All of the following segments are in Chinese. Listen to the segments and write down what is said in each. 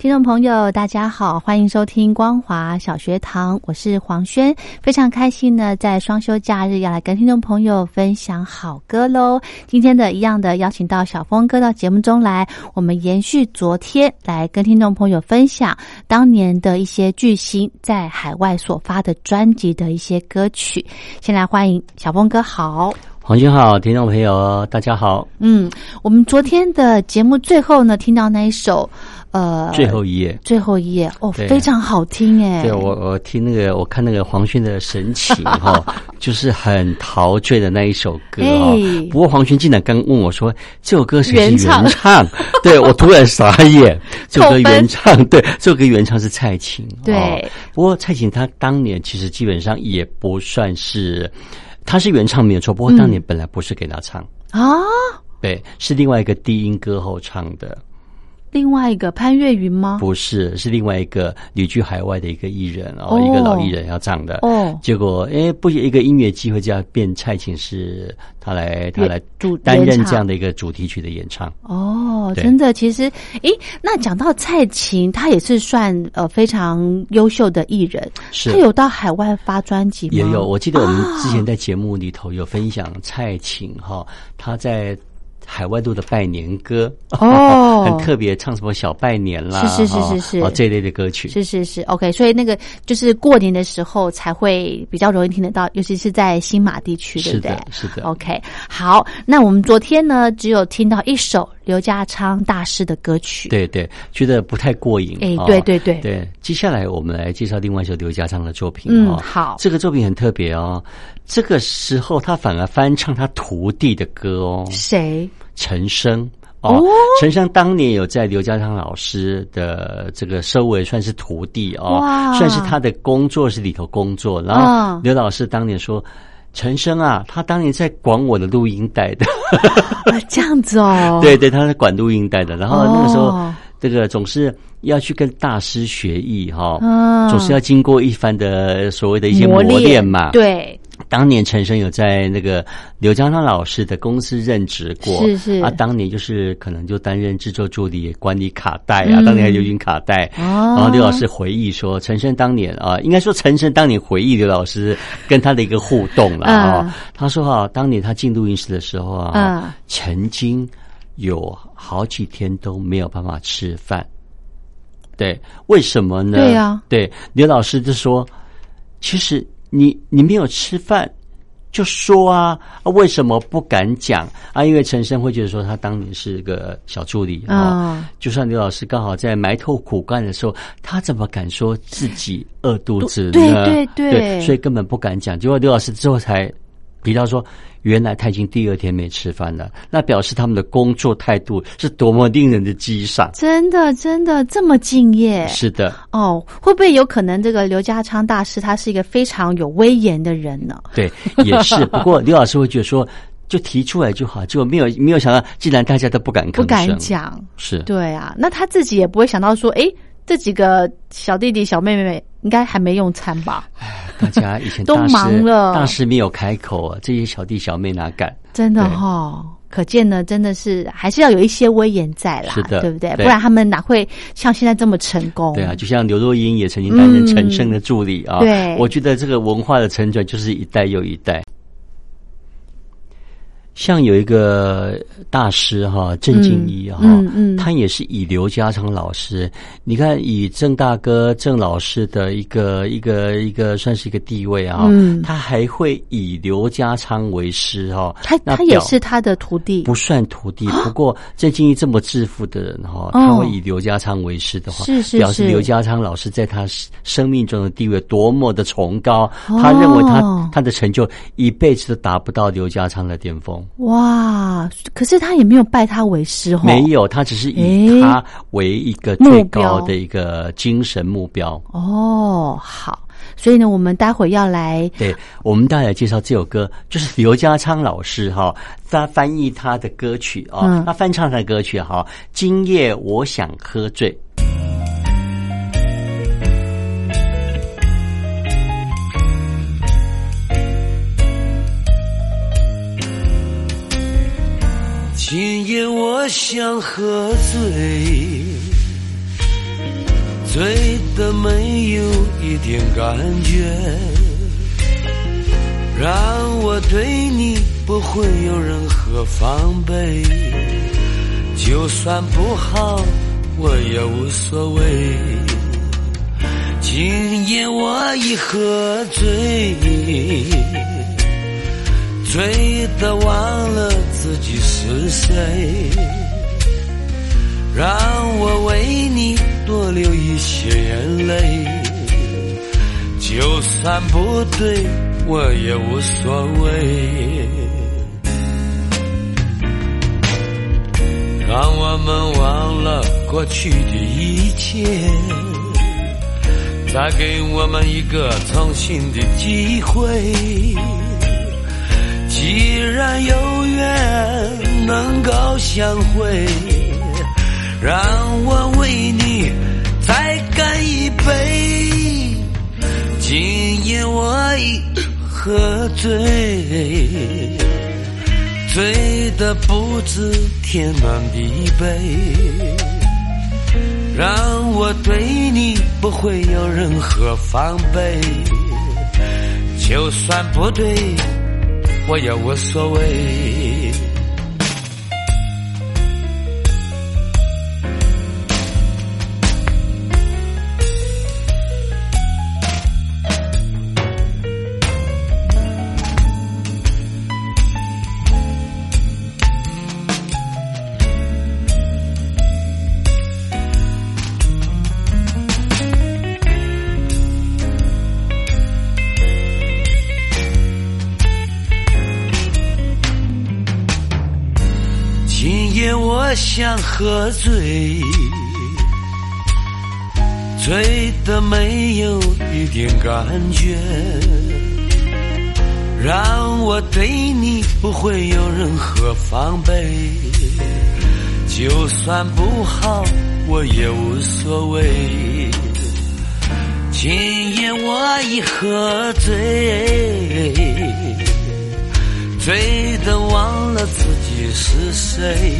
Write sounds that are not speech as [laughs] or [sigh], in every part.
听众朋友，大家好，欢迎收听光华小学堂，我是黄轩，非常开心呢，在双休假日要来跟听众朋友分享好歌喽。今天的一样的邀请到小峰哥到节目中来，我们延续昨天来跟听众朋友分享当年的一些巨星在海外所发的专辑的一些歌曲。先来欢迎小峰哥，好。黄军好，听众朋友大家好。嗯，我们昨天的节目最后呢，听到那一首。呃，最后一页，最后一页哦，非常好听哎！对我，我听那个，我看那个黄轩的神情 [laughs] 哈，就是很陶醉的那一首歌哦。不过黄轩竟然刚问我说，这首歌是原唱？[laughs] 对我突然傻眼，[laughs] 这首歌原唱对，这首歌原唱是蔡琴。对，不过蔡琴她当年其实基本上也不算是，她是原唱没有错，不过当年本来不是给他唱。啊，对，是另外一个低音歌后唱的。另外一个潘越云吗？不是，是另外一个旅居海外的一个艺人哦，一个老艺人要唱的。哦，结果哎，不一个音乐机会，叫变蔡琴是他来他来担任这样的一个主题曲的演唱。哦，真的，其实诶，那讲到蔡琴，她也是算呃非常优秀的艺人，是她有到海外发专辑吗？也有，我记得我们之前在节目里头有分享蔡琴哈，她在。海外度的拜年歌哦，[laughs] 很特别，唱什么小拜年啦，是是是是是哦这一类的歌曲，是是是 OK，所以那个就是过年的时候才会比较容易听得到，尤其是在新马地区，对不对？是的，OK。好，那我们昨天呢，只有听到一首刘家昌大师的歌曲，对对，觉得不太过瘾。哎，对对对对。接下来我们来介绍另外一首刘家昌的作品。嗯，好，这个作品很特别哦。这个时候他反而翻唱他徒弟的歌哦，谁？陈升。哦，陈升当年有在刘家昌老师的这个收为算是徒弟哦，算是他的工作室里头工作。然后刘老师当年说：“陈升啊，他当年在管我的录音带的，[laughs] 这样子哦，[laughs] 对对，他在管录音带的。然后那个时候，这个总是要去跟大师学艺哈，总是要经过一番的所谓的一些磨练嘛，对。”当年陈升有在那个刘家昌老师的公司任职过，是是啊，当年就是可能就担任制作助理，管理卡带啊，当年还流行卡带。哦，然后刘老师回忆说，陈升当年啊，应该说陈升当年回忆刘老师跟他的一个互动了啊。他说哈，当年他进录音室的时候啊，曾经有好几天都没有办法吃饭。对，为什么呢？对呀，对，刘老师就说，其实。你你没有吃饭，就说啊，为什么不敢讲啊？因为陈升会觉得说他当年是个小助理啊，就算刘老师刚好在埋头苦干的时候，他怎么敢说自己饿肚子呢？对对对，所以根本不敢讲。结果刘老师之后才提到说。原来他已经第二天没吃饭了，那表示他们的工作态度是多么令人的激赏。真的，真的这么敬业？是的。哦，会不会有可能这个刘家昌大师他是一个非常有威严的人呢？对，也是。[laughs] 不过刘老师会觉得说，就提出来就好，结果没有没有想到，既然大家都不敢不敢讲，是对啊。那他自己也不会想到说，哎。这几个小弟弟小妹妹应该还没用餐吧？哎，大家以前都忙了，大师没有开口啊，这些小弟小妹哪敢？真的哈，可见呢，真的是还是要有一些威严在啦，是的，对不对？不然他们哪会像现在这么成功？对啊，就像刘若英也曾经担任陈升的助理啊。对，我觉得这个文化的成长就是一代又一代。像有一个大师哈，郑敬一哈，嗯嗯。他也是以刘家昌老师，你看以郑大哥郑老师的一个一个一个算是一个地位啊，嗯。他还会以刘家昌为师哈，他他也是他的徒弟，不算徒弟，不过郑敬一这么致富的人哈，哦。他会以刘家昌为师的话，是是是。表示刘家昌老师在他生命中的地位多么的崇高，哦。他认为他他的成就一辈子都达不到刘家昌的巅峰。哇！可是他也没有拜他为师哦，没有，他只是以他为一个最高的一个精神目标。哦，好，所以呢，我们待会要来对，我们待会来介绍这首歌，就是刘家昌老师哈，他翻译他的歌曲啊、嗯他翻唱他的歌曲哈，《今夜我想喝醉》。今夜我想喝醉，醉的没有一点感觉，让我对你不会有任何防备，就算不好我也无所谓。今夜我已喝醉。醉的忘了自己是谁，让我为你多流一些眼泪，就算不对，我也无所谓。让我们忘了过去的一切，再给我们一个重新的机会。既然有缘能够相会，让我为你再干一杯。今夜我已喝醉，醉的不知天南地北，让我对你不会有任何防备，就算不对。我也无所谓。想喝醉，醉的没有一点感觉，让我对你不会有任何防备，就算不好我也无所谓。今夜我已喝醉。醉的忘了自己是谁，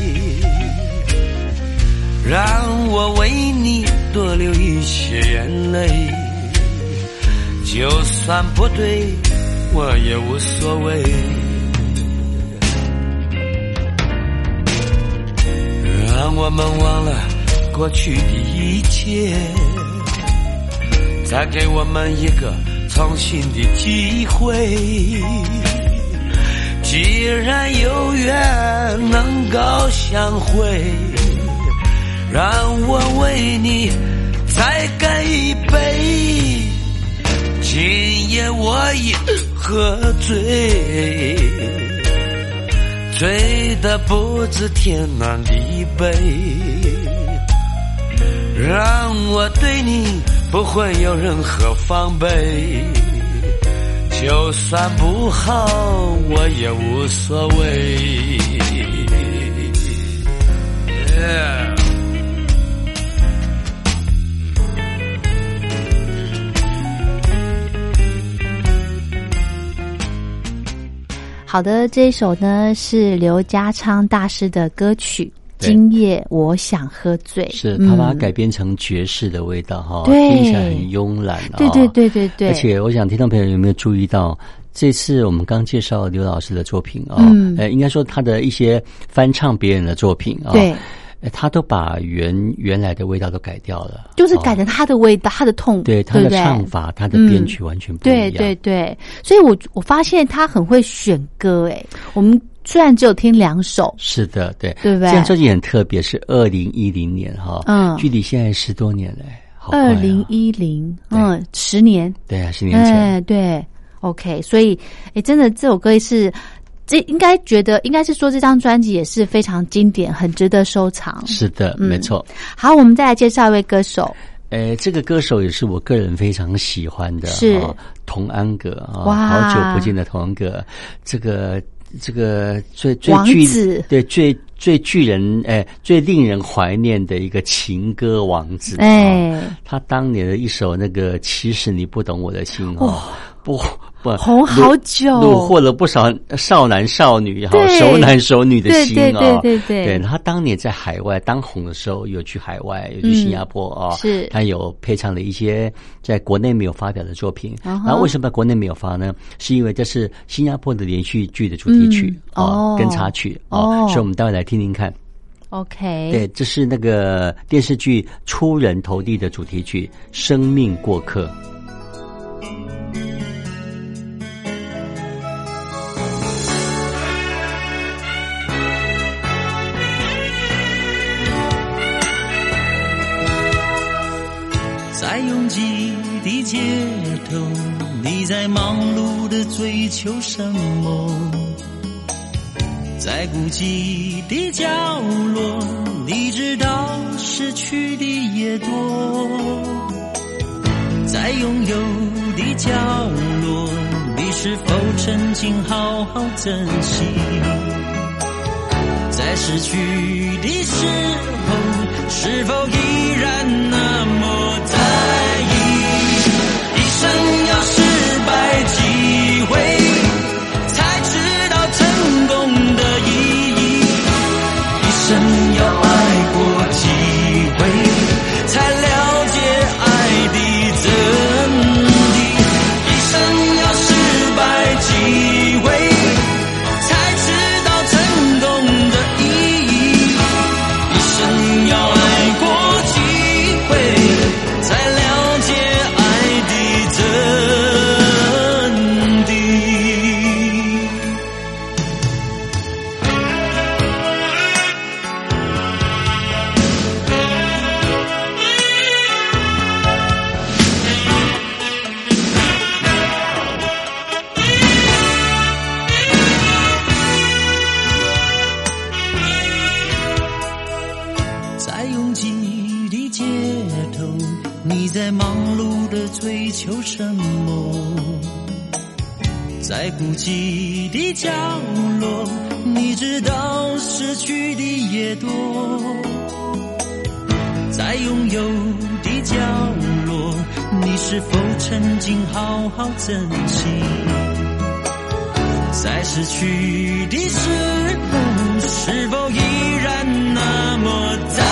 让我为你多流一些眼泪，就算不对，我也无所谓。让我们忘了过去的一切，再给我们一个重新的机会。既然有缘能够相会，让我为你再干一杯。今夜我已喝醉，醉的不知天南地北，让我对你不会有任何防备。就算不好，我也无所谓。好的，这一首呢是刘家昌大师的歌曲《今夜我想喝醉》，是他把它嗯。改编成爵士的味道哈，对。听起来很慵懒啊。对对对对对，而且我想听众朋友有没有注意到，这次我们刚介绍刘老师的作品啊，嗯。呃，应该说他的一些翻唱别人的作品啊，对，呃他都把原原来的味道都改掉了，哦就是改成他的味道，他的痛，对他的唱法，他的编曲完全不一样。对对对，所以我我发现他很会选歌，哎，我们虽然只有听两首，是的，对，对不对？这张专辑很特别，是二零一零年哈，嗯。距离现在十多年了，二零一零，嗯，十年，对啊，十年前，哎，对，OK，所以，哎，真的这首歌是。这应该觉得应该是说这张专辑也是非常经典，很值得收藏。是的，嗯。没错。好，我们再来介绍一位歌手，呃，这个歌手也是我个人非常喜欢的，是。哦童安格啊，哇。好久不见的童安格，这个这个最最王具子对最最巨人哎最令人怀念的一个情歌王子，哦哎，他当年的一首那个“其实你不懂我的心”哦，不不红好久虏获了不少少男少女哈熟男熟女的心对对哦。对对对他当年在海外当红的时候，有去海外，有去新加坡哦，是他有配唱了一些在国内没有发表的作品。然后为什么国内没有发呢？是因为这是新加坡的连续剧的主题曲嗯哦跟插曲哦所以我们待会来听听看。OK，对，这是那个电视剧《出人头地》的主题曲《生命过客》。街头，你在忙碌的追求什么？在孤寂的角落，你知道失去的也多。在拥有的角落，你是否曾经好好珍惜？在失去的时候，是否依然那么是否曾经好好珍惜？在失去的时候，是否依然那么在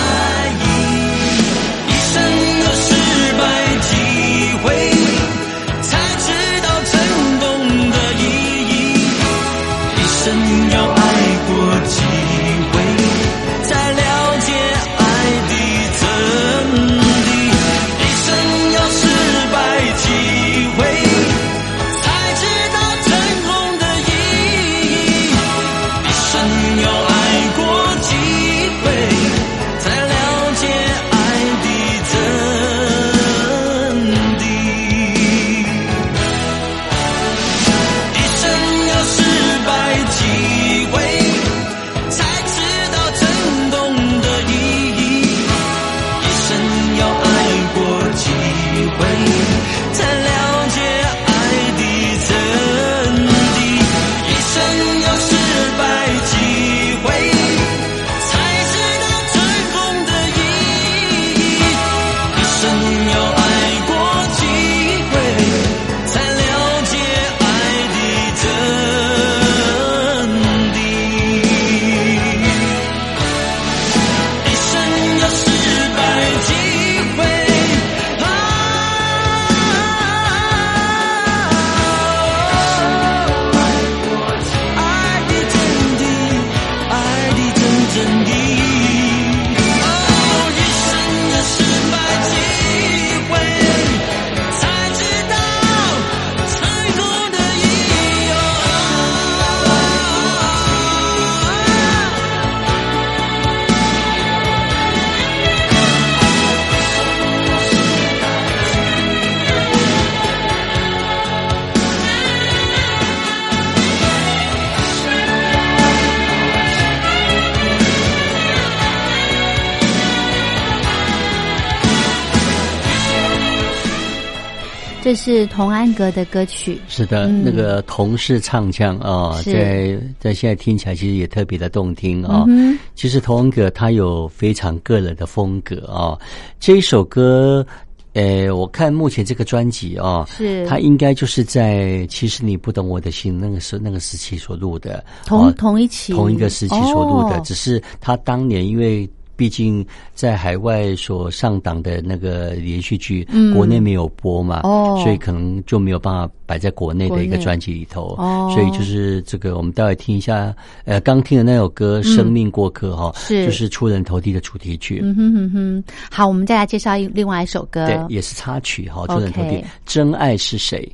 这是童安格的歌曲，是的，嗯那个同事唱腔啊，是在在现在听起来其实也特别的动听啊。嗯其实童安格他有非常个人的风格啊。这一首歌，呃，我看目前这个专辑啊，是他应该就是在其实你不懂我的心那个时那个时期所录的，同啊同一期同一个时期所录的，哦只是他当年因为。毕竟在海外所上档的那个连续剧，嗯。国内没有播嘛，哦。所以可能就没有办法摆在国内的一个专辑里头。哦。所以就是这个，我们待会听一下，呃，刚听的那首歌《生命过客》哈、嗯是。就是出人头地的主题曲，嗯哼哼哼，好，我们再来介绍一另外一首歌，对，也是插曲哈，出人头地。真爱是谁？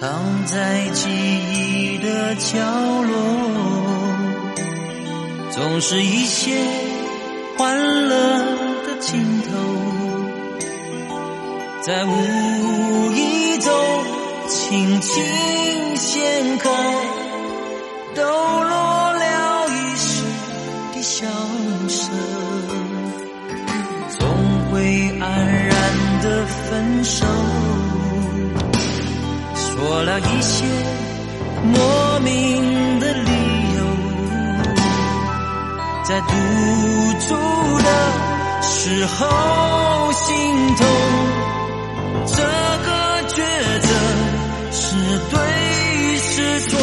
藏在记忆的角落，总是一些欢乐的镜头，在无意中轻轻掀开，抖落了一时的笑声，总会安然的分手。说了一些莫名的理由，在独处的时候心痛。这个抉择是对是错，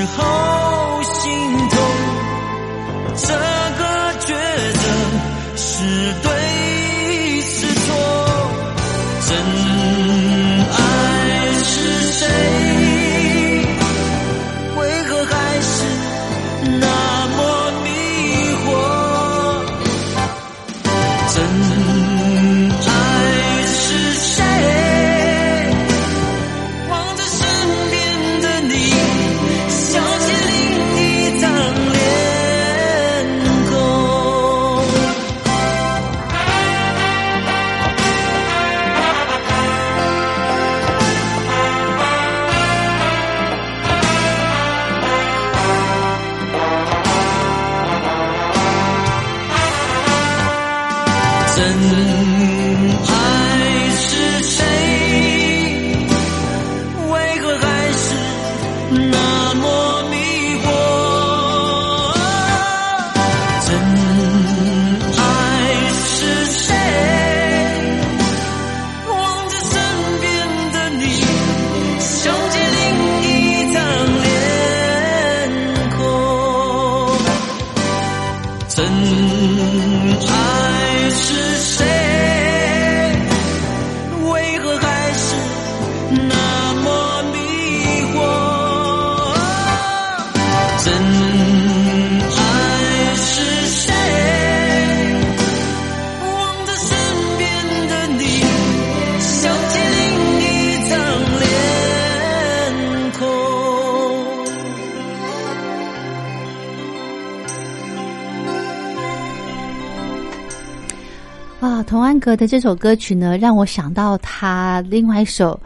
时候心的这首歌曲呢，让我想到他另外一首《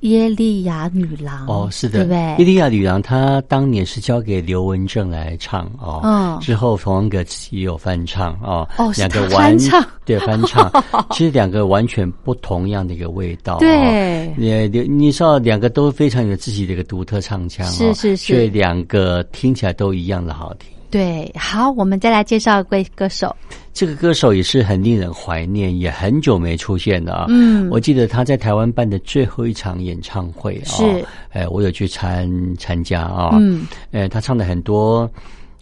耶利亚女郎》哦，是的，对不对？耶利亚女郎她当年是交给刘文正来唱哦，嗯。之后童安格自己也有翻唱哦，哦两个完翻唱。对翻唱，[laughs] 其实两个完全不同样的一个味道，对哦，你你你知道两个都非常有自己的一个独特唱腔，哦是是是所以两个听起来都一样的好听。对，好，我们再来介绍一位歌手，这个歌手也是很令人怀念，也很久没出现了啊。嗯我记得他在台湾办的最后一场演唱会啊，是，哎，我有去参参加啊。嗯，呃，他唱的很多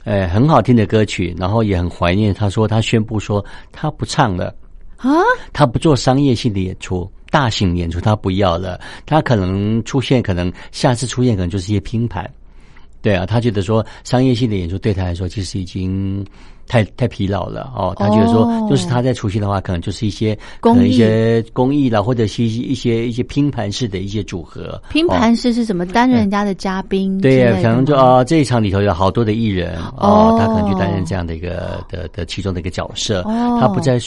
呃很好听的歌曲，然后也很怀念。他说他宣布说他不唱了啊，他不做商业性的演出，大型演出他不要了。他可能出现，可能下次出现可能就是一些拼盘。对啊，他觉得说商业性的演出对他来说其实已经太太疲劳了哦。他觉得说，就是他在出现的话，可能就是一些可能一些公益啦，或者是一些一些拼盘式的一些组合。拼盘式是什么？担任人家的嘉宾？对，可能就啊这一场里头有好多的艺人哦，他可能去担任这样的一个的的其中的一个角色。哦，他不再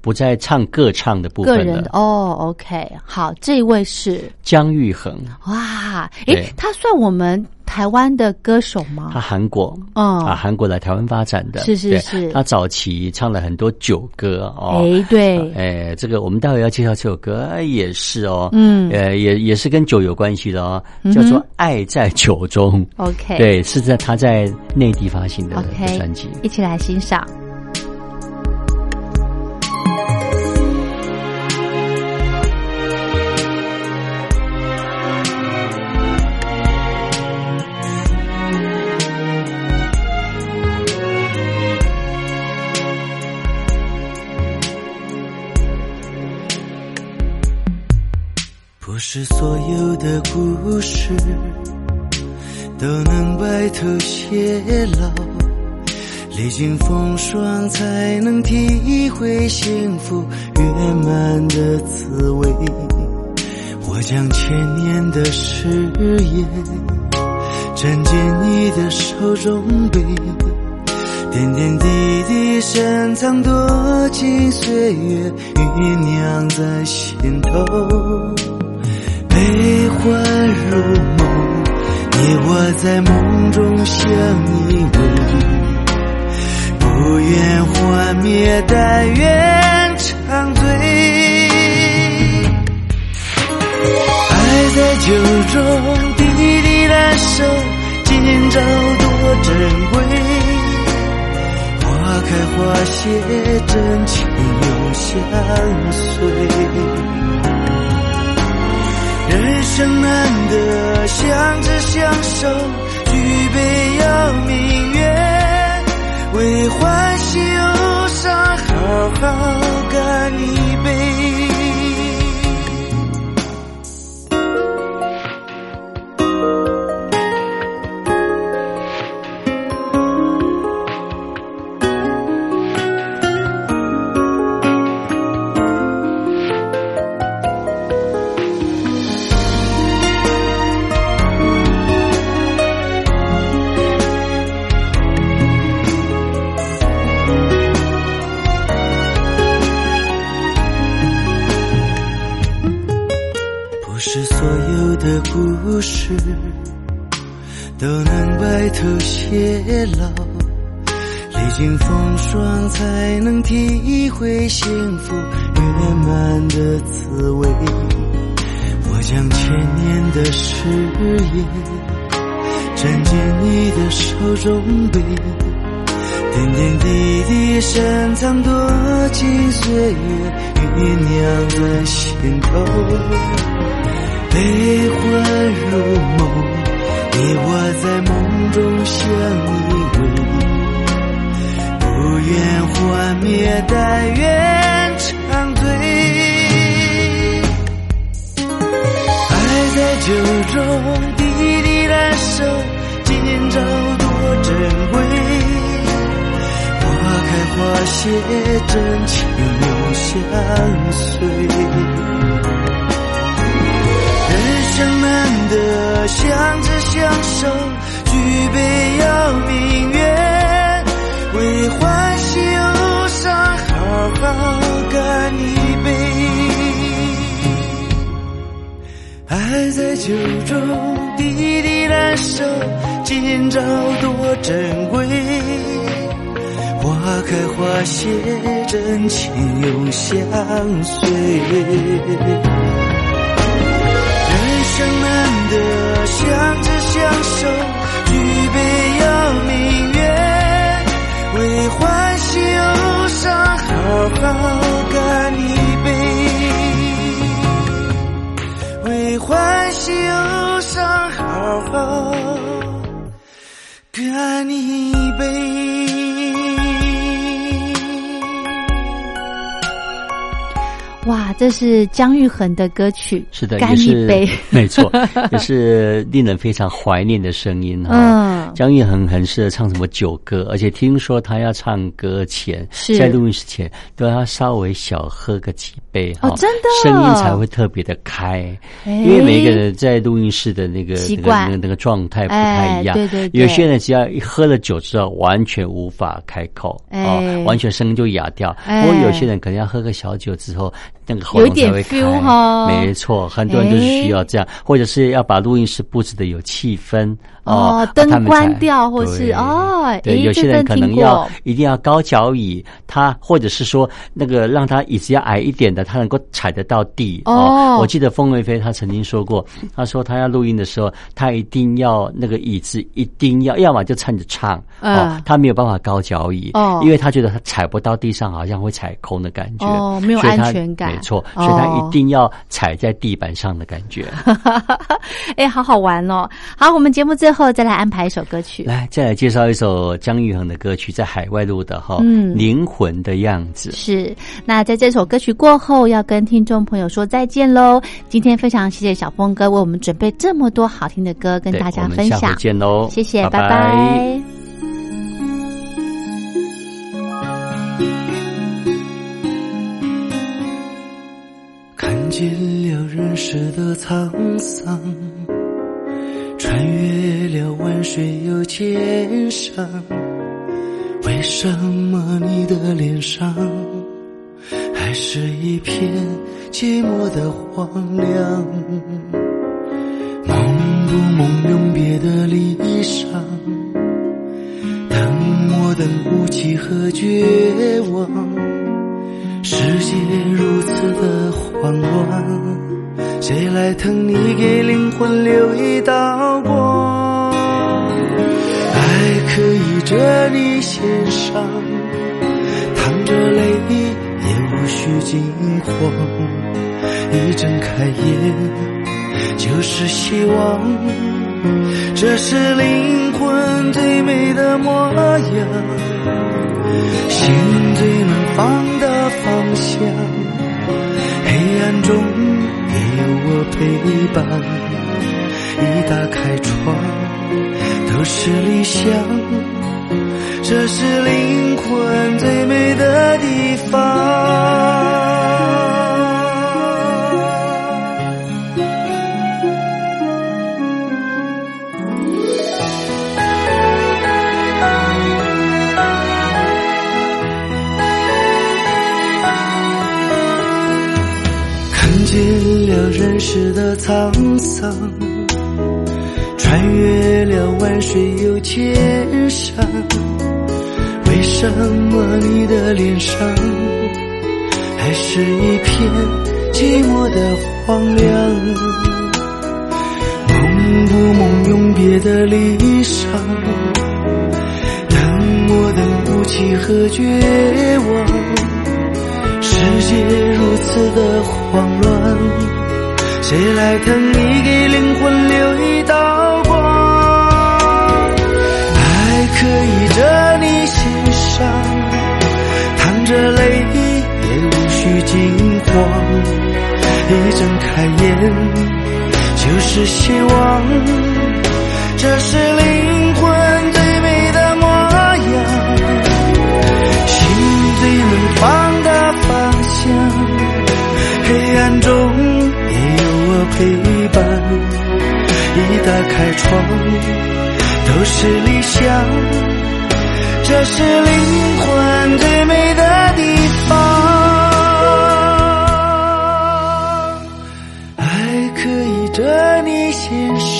不再唱歌唱的部分了。哦，OK，好，这一位是姜育恒。哇，诶，他算我们。台湾的歌手吗？他韩国，哦，啊，韩国来台湾发展的，是是是。他早期唱了很多酒歌哦，哎，对，哎，这个我们待会要介绍这首歌也是哦，嗯，呃，也也是跟酒有关系的哦，叫做《爱在酒中》。OK，对，是在他在内地发行的专辑，一起来欣赏。是所有的故事都能白头偕老，历经风霜才能体会幸福圆满的滋味。我将千年的誓言沉进你的手中杯，点点滴滴深藏多情岁月，酝酿在心头。悲欢如梦，你我在梦中相依偎，不愿幻灭，但愿长醉。爱在酒中，滴滴燃烧，今朝多珍贵。花开花谢，真情永相随。难得相知相守，举杯邀明是所有的故事都能白头偕老，历经风霜才能体会幸福圆满的滋味。我将千年的誓言沉进你的手中杯，点点滴滴深藏多情岁月，酝酿在心头，悲欢如梦。你我在梦中相依偎，不愿幻灭，但愿长醉。爱在酒中，滴滴燃烧，今朝多珍贵。开花谢，真情永相随。人生难得相知相守，举杯邀明月，为欢喜忧伤好好干一杯。爱在酒中，滴滴燃烧，今朝多珍贵。花开花谢，真情永相随。人生难得相知相守，举杯邀明月，为欢喜忧伤好好干一杯，为欢喜忧伤好好干一杯。这是姜育恒的歌曲，是的，干也是一杯，[laughs] 没错，[laughs] 也是令人非常怀念的声音哈。嗯，姜育恒很适合唱什么酒歌，而且听说他要唱歌前，是。在录音室前都要稍微小喝个几杯哈，哦真的声音才会特别的开。哎。因为每一个人在录音室的那个那个习惯。那个那个状态不太一样，哎对对对。有些人只要一喝了酒之后，完全无法开口，哎。哦，完全声音就哑掉。哎。不过有些人可能要喝个小酒之后，那个喉有点咙才会开。feel 哈。没错，很多人就是需要这样，或者是要把录音室布置的有气氛哦灯关掉或是对哦哎对，有些人可能要一定要高脚椅，他或者是说那个让他椅子要矮一点的，他能够踩得到地哦我记得凤飞飞他曾经说过，他说他要录音的时候，他一定要那个椅子一定要，要么就撑着唱，嗯。哦，他没有办法高脚椅，哦。因为他觉得他踩不到地上，好像会踩空的感觉，哦没有安全感。没错，哦所以他一定要踩在地板上的感觉。[laughs] 哎，好好玩哦！好，我们节目最后再来安排一首歌曲。来，再来介绍一首姜育恒的歌曲，在海外录的哈，嗯灵魂的样子。是，那在这首歌曲过后，要跟听众朋友说再见喽。今天非常谢谢小峰哥为我们准备这么多好听的歌跟大家分享下回，见喽，谢谢，拜拜见了人世的沧桑，穿越了万水又千山，为什么你的脸上还是一片寂寞的荒凉？梦不梦永别的离殇？等我等无期和绝望。世界如此的慌乱，谁来疼你？给灵魂留一道光？爱可以着你？心伤，淌着泪也无需惊慌。一睁开眼就是希望，这是灵魂最美的模样。心最能放的方向，中也有我陪伴。一打开窗，都是理想，这是灵魂最美的地方。水又千山，为什么你的脸上还是一片寂寞的荒凉？梦不梦永别的离殇？等我等无期和绝望。世界如此的慌乱，谁来疼你给灵魂留睁开眼就是希望，这是灵魂最美的模样。心最能放的方向，黑暗中也有我陪伴。一打开窗，都是理想，这是灵魂最美的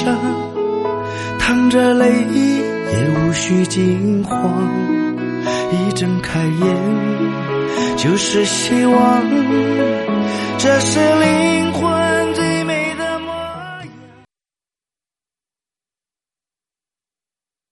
上，淌着泪也无需惊慌。一睁开眼就是希望，这是灵魂